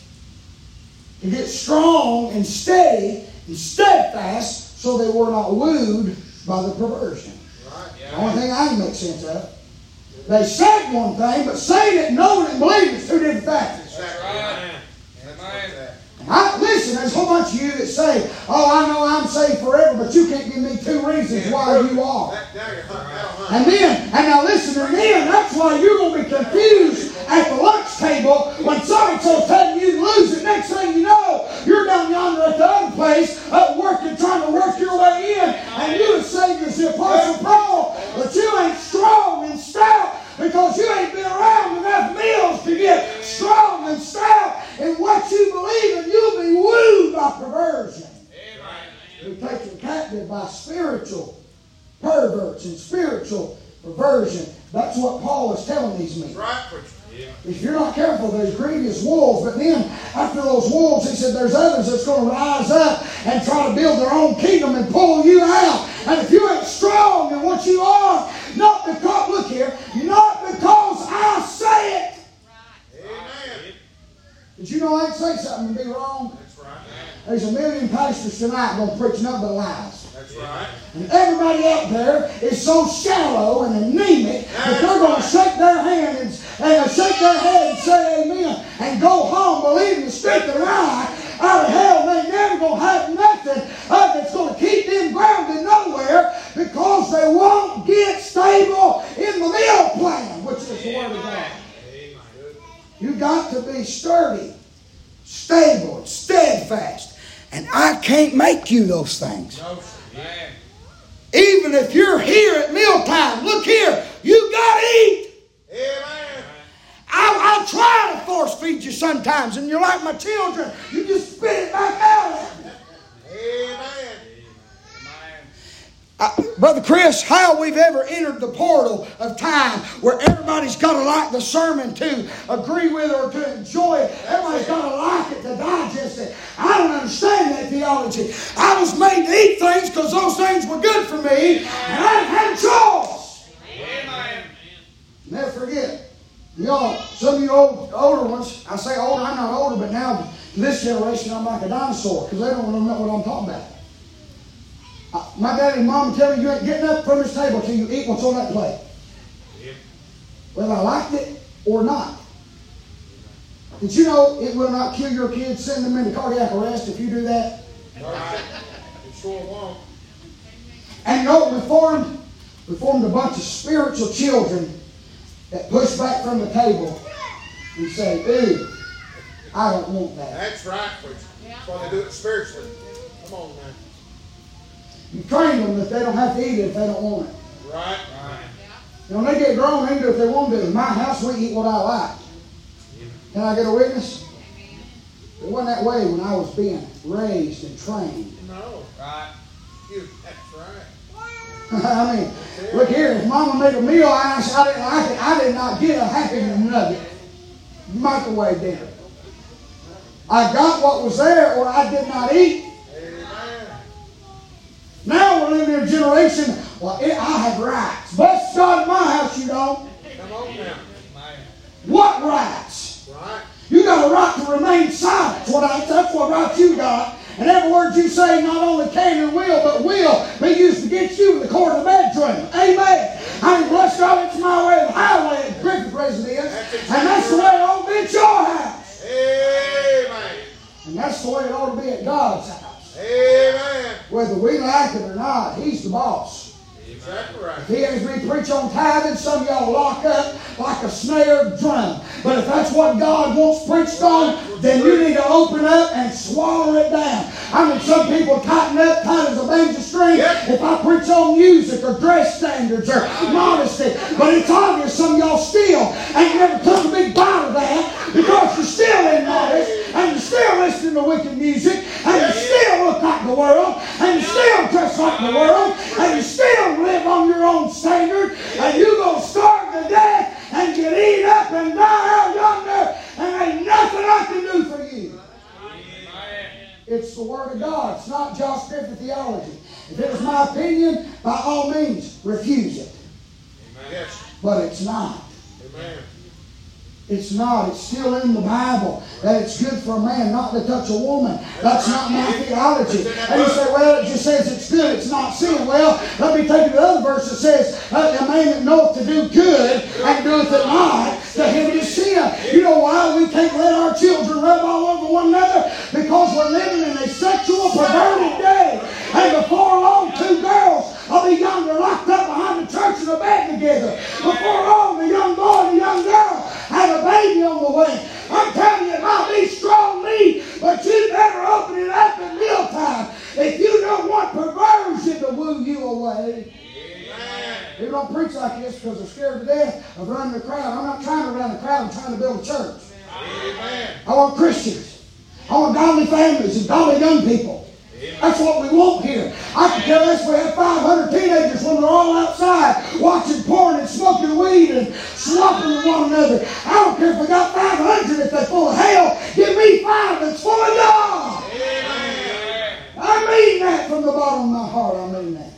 to get strong and steady and steadfast so they were not wooed by the perversion. Right. Yeah. The only thing I can make sense of. They said one thing, but saying it, knowing it, and believing it's two different things. I, listen, there's a whole bunch of you that say, Oh, I know I'm saved forever, but you can't give me two reasons why you are. And then, and now listen, and then that's why you're going to be confused at the lunch table when so telling you to lose it. Next thing you know, you're down yonder at the other place, up working, trying to work your way in, and you are saved as the Apostle Paul, but you ain't strong and stout because you ain't been around enough meals to get strong and stout in what you believe, and you'll be wooed by perversion. You're taken captive by spiritual perverts and spiritual perversion. That's what Paul is telling these men. Right, if you're not careful, there's grievous wolves. But then, after those wolves, he said there's others that's going to rise up and try to build their own kingdom and pull you out. And if you ain't strong in what you are, not because, look here, not because I say it. Amen. Did you know I ain't say something and be wrong? That's right. There's a million pastors tonight going to preach nothing but lies. That's right. And everybody out there is so shallow and anemic that they're going to shake their hand and, and shake their head and say amen and go home believing the strength of lie out of hell. They never going to have nothing uh, that's going to keep them grounded nowhere because they won't get stable in the meal plan, which is the Word of God. You got to be sturdy, stable, steadfast. And I can't make you those things. Even if you're here at mealtime, look here, you got to eat. Amen. I'll, I'll, try to force feed you sometimes, and you're like my children. You just spit it back out at me. Amen. Uh, Brother Chris, how we've ever entered the portal of time where everybody's got to like to agree with or to enjoy it. Everybody's got to like it to digest it. I don't understand that theology. I was made to eat things because those things were good for me, and I didn't have a choice. Amen. Never forget. Y'all, some of you old, older ones, I say older, I'm not older, but now in this generation I'm like a dinosaur because they don't know what I'm talking about. Uh, my daddy and mom tell you you ain't getting up from this table till you eat what's on that plate. Whether I liked it or not. Did you know it will not kill your kids, send them into cardiac arrest if you do that? Right. It sure won't. And you know we formed? We formed a bunch of spiritual children that push back from the table and say, ooh, I don't want that. That's right. That's why they do it spiritually. Come on, man. You train them that they don't have to eat it if they don't want it. Right. right. And when they get grown, they can do if they want to. In my house, we eat what I like. Can I get a witness? It wasn't that way when I was being raised and trained. No. Right. You, that's right. <laughs> I mean, look here, if Mama made a meal, I, I, didn't like it. I did not get a happy nugget. Microwave dinner. I got what was there or I did not eat. Now we're living in a generation, well, it, I have rights. Bless God in my house, you don't. Come on now. What rights? Right. You got a right to remain silent. What I, that's what right you got. And every word you say not only can and will, but will be used against you in the court of the bedroom. Amen. I mean, bless God, it's my way of the highway, as Griffith President is. And that's the way it ought to be at your house. Amen. And that's the way it ought to be at God's house. Amen. Whether we like it or not, He's the boss. Exactly right. If he has me preach on tithing, some of y'all lock up like a snared drum. But if that's what God wants preached on, then you need to open up and swallow it down. I mean, some people tighten up tight as a banjo string Yep. if I preach on music or dress standards or modesty. But it's obvious some of y'all still ain't never took a big bite of that because you're still immodest and you're still listening to wicked music and you still the world and still dress like the world and you still live on your own standard and you gonna starve to death and get eat up and die out yonder and ain't nothing I can do for you. It's the Word of God. It's not Josh Griffith theology. If it was my opinion, by all means, refuse it. Yes. But it's not. Amen. It's not. It's still in the Bible that it's good for a man not to touch a woman. That's not my theology. And you say, well, it just says it's good. It's not sin. Well, let me take you to the other verse that says, a man that knoweth to do good and doeth it not, to him is sin. You know why we can't let our children rub all over one another? Because we're living in a sexual perverted day. And before long, two girls will be yonder locked up behind the church in a bed together. Before long, the young boy and the young girl have a baby on the way. I'm telling you, it might be strong meat, but you better open it up at mealtime if you don't want perversion to woo you away. People don't preach like this because they're scared to death of running the crowd. I'm not trying to run the crowd, I'm trying to build a church. Amen. I want Christians. I want godly families and godly young people. That's what we want here. I can tell us we have 500 teenagers when they're all outside watching porn and smoking weed and slopping with one another. I don't care if we got 500 if they're full of hell. Give me five that's full of God. I mean that from the bottom of my heart. I mean that.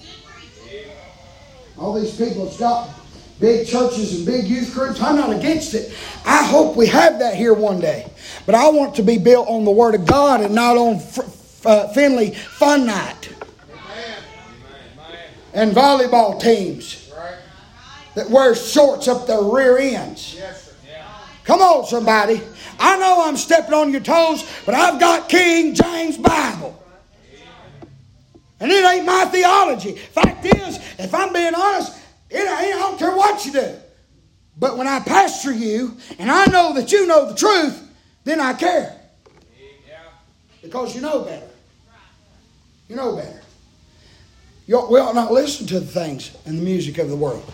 All these people that's got big churches and big youth groups, I'm not against it. I hope we have that here one day. But I want to be built on the Word of God and not on f- f- uh, Finley Fun Night and volleyball teams that wear shorts up their rear ends. Come on, somebody. I know I'm stepping on your toes, but I've got King James Bible. And it ain't my theology. Fact is, if I'm being honest, it ain't, I don't care what you do. But when I pastor you and I know that you know the truth, then I care. Because you know better. You know better. You ought, we ought not listen to the things and the music of the world.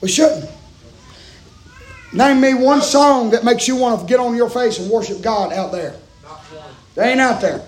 We shouldn't. Name me one song that makes you want to get on your face and worship God out there. They ain't out there.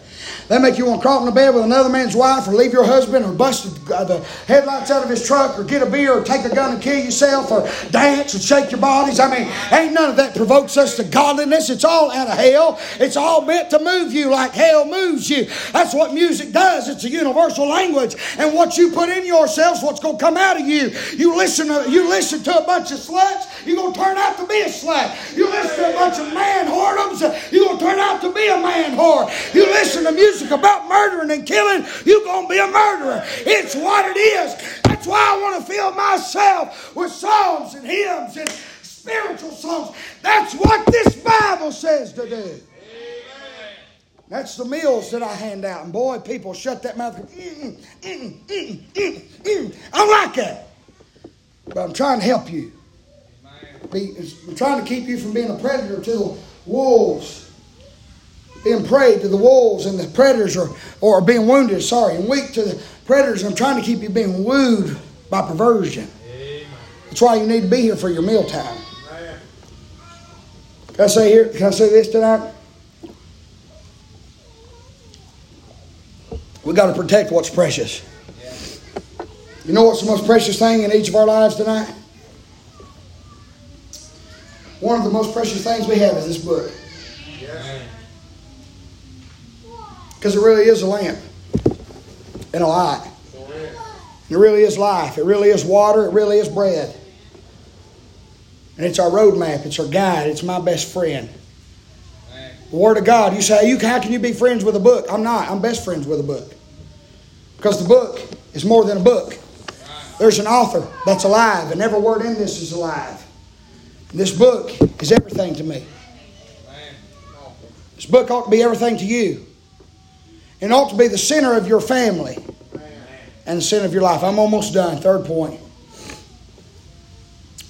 They make you want to crawl in the bed with another man's wife or leave your husband or bust the, uh, the headlights out of his truck or get a beer or take a gun and kill yourself or dance and shake your bodies. I mean, ain't none of that provokes us to godliness. It's all out of hell. It's all meant to move you like hell moves you. That's what music does. It's a universal language. And what you put in yourselves, what's going to come out of you. You listen to, you listen to a bunch of sluts, you're going to turn out to be a slut. You listen to a bunch of man whoredoms, you're going to turn out to be a man whore. You listen to music about murdering and killing, you're going to be a murderer. It's what it is. That's why I want to fill myself with songs and hymns and spiritual songs. That's what this Bible says to do. That's the meals that I hand out. And boy, people shut that mouth. Mm, mm, mm, mm, mm. I like that. But I'm trying to help you. Be, I'm trying to keep you from being a predator to the wolves being prey to the wolves and the predators or, or being wounded, sorry, and weak to the predators. I'm trying to keep you being wooed by perversion. Amen. That's why you need to be here for your mealtime. Can I say here? Can I say this tonight? We got to protect what's precious. Yeah. You know what's the most precious thing in each of our lives tonight? One of the most precious things we have is this book. Yeah. Because it really is a lamp and a light. It really is life. It really is water. It really is bread. And it's our roadmap. It's our guide. It's my best friend. The Word of God. You say, you, how can you be friends with a book? I'm not. I'm best friends with a book. Because the book is more than a book. There's an author that's alive, and every word in this is alive. And this book is everything to me. This book ought to be everything to you. It ought to be the center of your family and the center of your life. I'm almost done. Third point.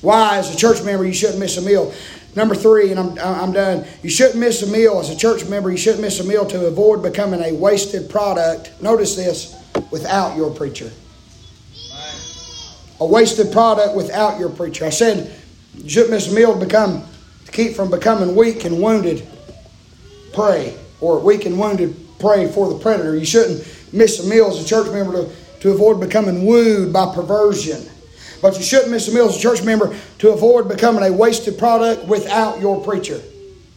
Why, as a church member, you shouldn't miss a meal. Number three, and I'm, I'm done. You shouldn't miss a meal as a church member. You shouldn't miss a meal to avoid becoming a wasted product. Notice this without your preacher. A wasted product without your preacher. I said you shouldn't miss a meal to become to keep from becoming weak and wounded. Prey or weak and wounded. Prey for the predator. You shouldn't miss a meal as a church member to, to avoid becoming wooed by perversion. But you shouldn't miss a meal as a church member to avoid becoming a wasted product without your preacher.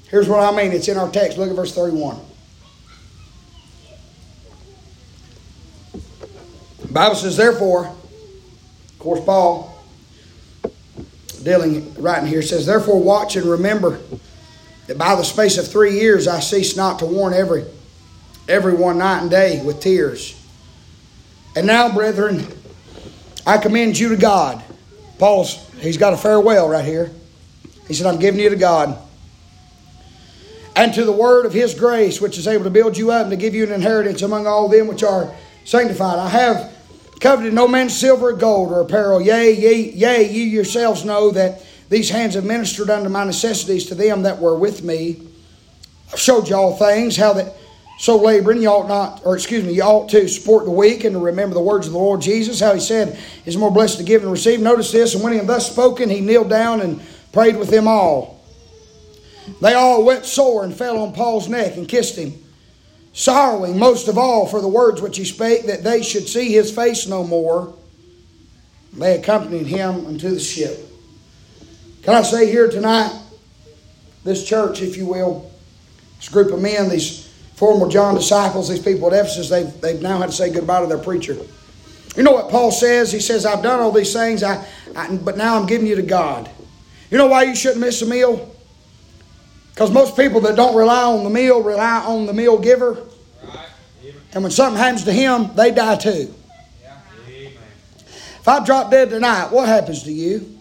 Here's what I mean. It's in our text. Look at verse 31. The Bible says, therefore, of course, Paul dealing writing here says, Therefore watch and remember that by the space of three years I cease not to warn every every one night and day with tears. And now, brethren, I commend you to God. Paul's he's got a farewell right here. He said, I'm giving you to God. And to the word of his grace, which is able to build you up and to give you an inheritance among all them which are sanctified. I have coveted no man's silver or gold or apparel. Yea, yea, yea, you yourselves know that these hands have ministered unto my necessities to them that were with me. I've showed you all things, how that so laboring, you ought not, or excuse me, you ought to support the weak and to remember the words of the Lord Jesus, how he said, is more blessed to give and receive. Notice this, and when he had thus spoken, he kneeled down and prayed with them all. They all went sore and fell on Paul's neck and kissed him, sorrowing most of all for the words which he spake, that they should see his face no more. They accompanied him unto the ship. Can I say here tonight, this church, if you will, this group of men, these former John disciples, these people at Ephesus, they've, they've now had to say goodbye to their preacher. You know what Paul says? He says, I've done all these things, I, I, but now I'm giving you to God. You know why you shouldn't miss a meal? Because most people that don't rely on the meal rely on the meal giver. And when something happens to him, they die too. If I drop dead tonight, what happens to you?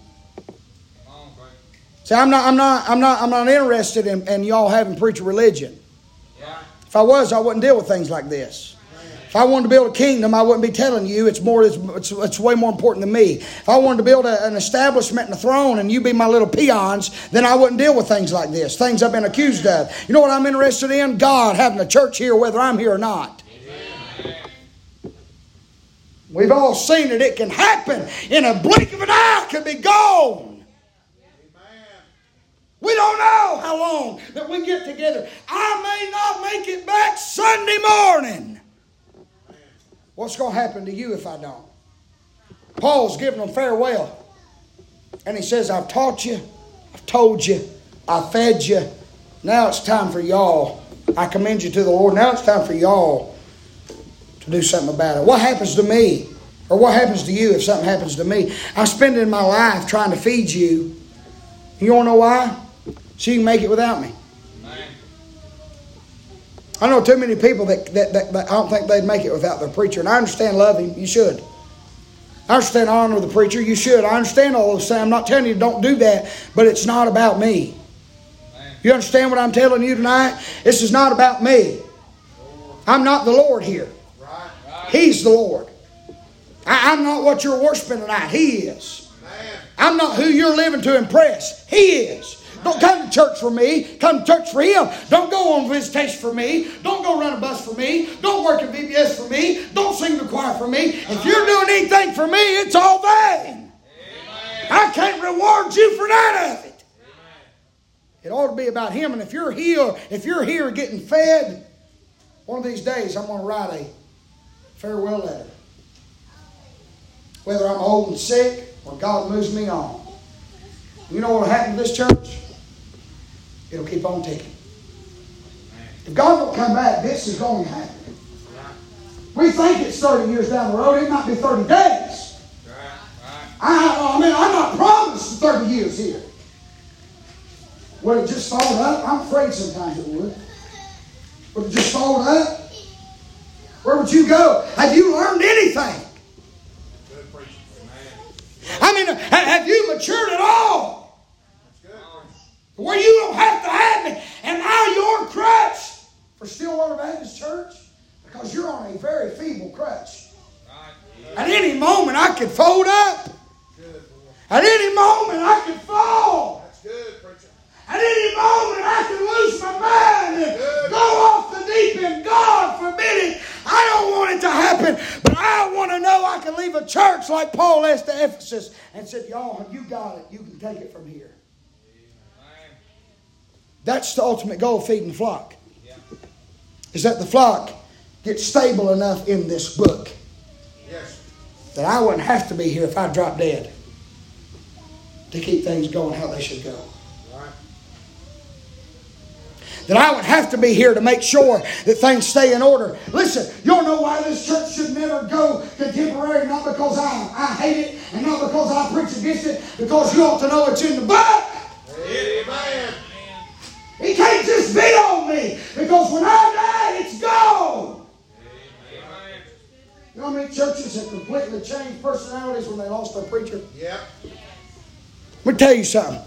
See, I'm not, I'm not, I'm not, I'm not interested in, in y'all having preacher religion. If I was, I wouldn't deal with things like this. If I wanted to build a kingdom, I wouldn't be telling you. It's more. It's, it's, it's way more important than me. If I wanted to build a, an establishment and a throne, and you be my little peons, then I wouldn't deal with things like this. Things I've been accused of. You know what I'm interested in? God having a church here, whether I'm here or not. We've all seen it. It can happen in a blink of an eye. It can be gone. We don't know how long mm. that we get together. I may not make it back Sunday morning. What's going to happen to you if I don't? Paul's giving them farewell. And he says, I've taught you, I've told you, I've fed you. Now it's time for y'all. I commend you to the Lord. Now it's time for y'all to do something about it. What happens to me? Or what happens to you if something happens to me? I'm spending my life trying to feed you. You want to know why? You can make it without me. I know too many people that, that, that, that, I don't think they'd make it without their preacher. And I understand love him. You should. I understand honor the preacher. You should. I understand all those things. I'm not telling you don't do that, but it's not about me. You understand what I'm telling you tonight? This is not about me. I'm not the Lord here. He's the Lord. I, am not what you're worshiping tonight. He is. I'm not who you're living to impress. He is. Don't come to church for me. Come to church for Him. Don't go on visitation for me. Don't go run a bus for me. Don't work at VBS for me. Don't sing the choir for me. If you're doing anything for me, it's all vain. I can't reward you for none of it. It ought to be about Him. And if you're here, if you're here getting fed, one of these days I'm going to write a farewell letter. Whether I'm old and sick or God moves me on. You know what will happen to this church? It'll keep on ticking. If God don't come back, this is going to happen. We think it's 30 years down the road. It might be 30 days. I, I mean, I'm not promised 30 years here. Would it just fold up? I'm afraid sometimes it would. Would it just fold up? Where would you go? Have you learned anything? I mean, have you matured at all? Where you don't have to have me. Am I your crutch for Stillwater Baptist Church? Because you're on a very feeble crutch. At any moment, I could fold up. At any moment, I could fall. At any moment, I could lose my mind and go off the deep end. God forbid it. I don't want it to happen, but I want to know I can leave a church like Paul left to Ephesus and said, Y'all, you got it. You can take it from here. That's the ultimate goal feeding the flock. Is that the flock gets stable enough in this book yes. that I wouldn't have to be here if I dropped dead to keep things going how they should go that I would have to be here to make sure that things stay in order. Listen, you'll know why this church should never go contemporary, not because I, I hate it and not because I preach against it, because you ought to know it's in the book. Amen. He can't just be on me because when I die, it's gone. Amen. You know how many churches have completely changed personalities when they lost their preacher? Yep. Let me tell you something.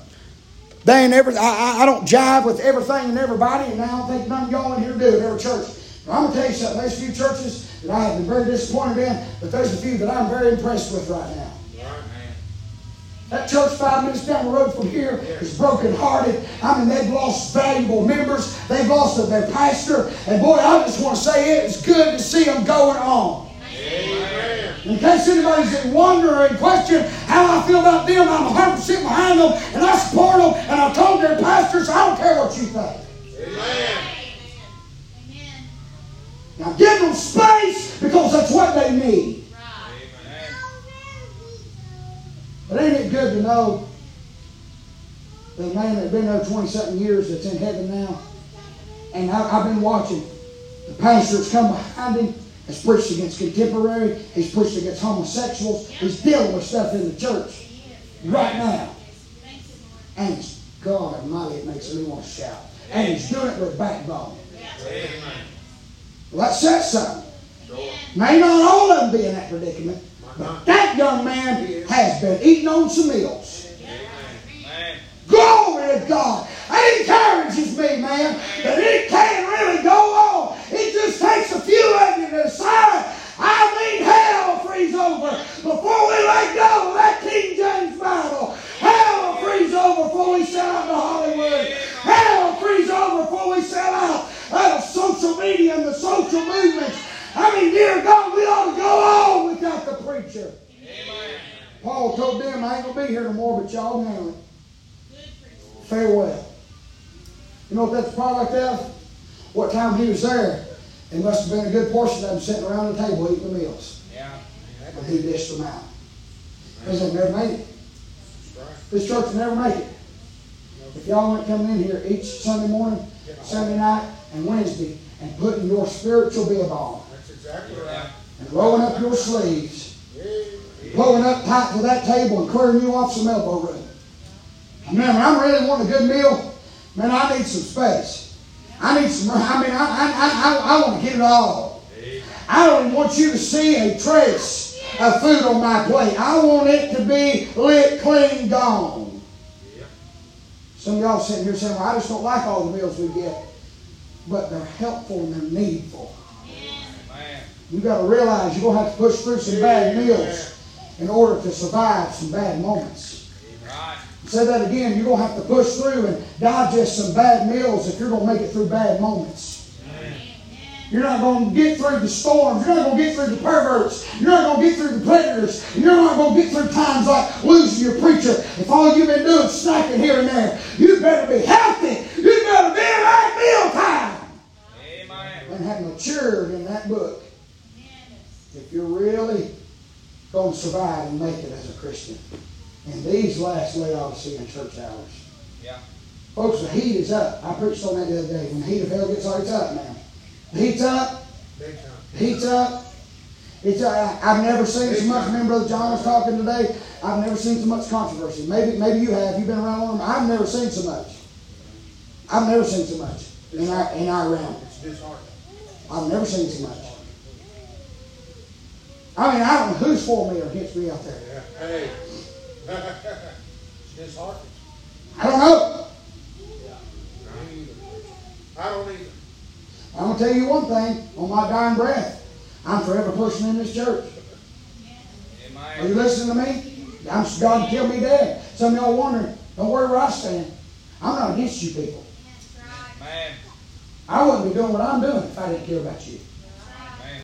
They ain't ever, I, I don't jive with everything and everybody, and I don't think none of y'all in here do at every church. But I'm going to tell you something. There's a few churches that I have been very disappointed in, but there's a few that I'm very impressed with right now. That church five minutes down the road from here is broken-hearted. I mean, they've lost valuable members. They've lost their pastor. And boy, I just want to say it is good to see them going on. Amen. In case anybody's in wonder or in question how I feel about them, I'm 100% behind them and I support them and I've told their pastors, I don't care what you think. Amen. Now give them space because that's what they need. But ain't it good to know the man that's been there 20 something years that's in heaven now? And I, have been watching the pastors come behind him has preached against contemporary. He's preached against homosexuals. He's dealing with stuff in the church right now. And God Almighty, it makes me want to shout. And he's doing it with backbone. Well, that says something. May not all of them be in that predicament, that young man has been eating on some meals. Glory to God. That encourages me, man, that it can't really go on. It just takes a few of you to decide. I mean, hell freeze over before we let go of that King James Bible. Hell freeze over before we sell out to Hollywood. Hell freeze over before we sell out of social media and the social movements. I mean, dear God, we ought to go on without the preacher. Amen. Paul told them, I ain't going to be here no more, but y'all know it. Farewell. You know what that's product of? What time he was there, it must have been a good portion of them sitting around the table eating the meals. Yeah. And he dished them out. Because they never made it. This church will never make it. If y'all weren't coming in here each Sunday morning, Sunday night, and Wednesday, and putting your spiritual bib on. And rolling up your sleeves. Pulling up tight to that table and clearing you off some elbow room. Man, I'm really wanting a good meal, Man, I need some space. I need some, I mean, I, I, I, I want to get it all. I don't want you to see a trace of food on my plate. I want it to be lit, clean, gone. Some of y'all sitting here saying, well, I just don't like all the meals we get. But they're helpful and they're needful. You got to realize you're going to have to push through some bad meals in order to survive some bad moments. Say that again. You're going to have to push through and digest some bad meals if you're going to make it through bad moments. You're not going to get through the storms. You're not going to get through the perverts. You're not going to get through the predators. You're not going to get through times like losing your preacher. If all you've been doing is sniping here and there, you better be healthy. You better be at meal time. Amen. And have matured in that book. If you're really going to survive and make it as a Christian in these last Laodicean church hours. Yeah. Folks, the heat is up. I preached on that the other day. When the heat of hell gets on, it's up now. The heat's up. The heat's up. It's, uh, I've never seen so much. Remember, Brother John was talking today. I've never seen so much controversy. Maybe, maybe you have. You've been around long. I've never seen so much. I've never seen so much in our in our realm. I've never seen so much. I mean, I don't know who's for me or against me out there. Yeah. Hey. <laughs> disheartened. I don't know. I don't either. I'm gonna tell you one thing on my dying breath. I'm forever pushing in this church. Are you listening to me? I'm God kill me dead. Some of y'all wondering, don't worry where I stand. I'm not against you people. I wouldn't be doing what I'm doing if I didn't care about you.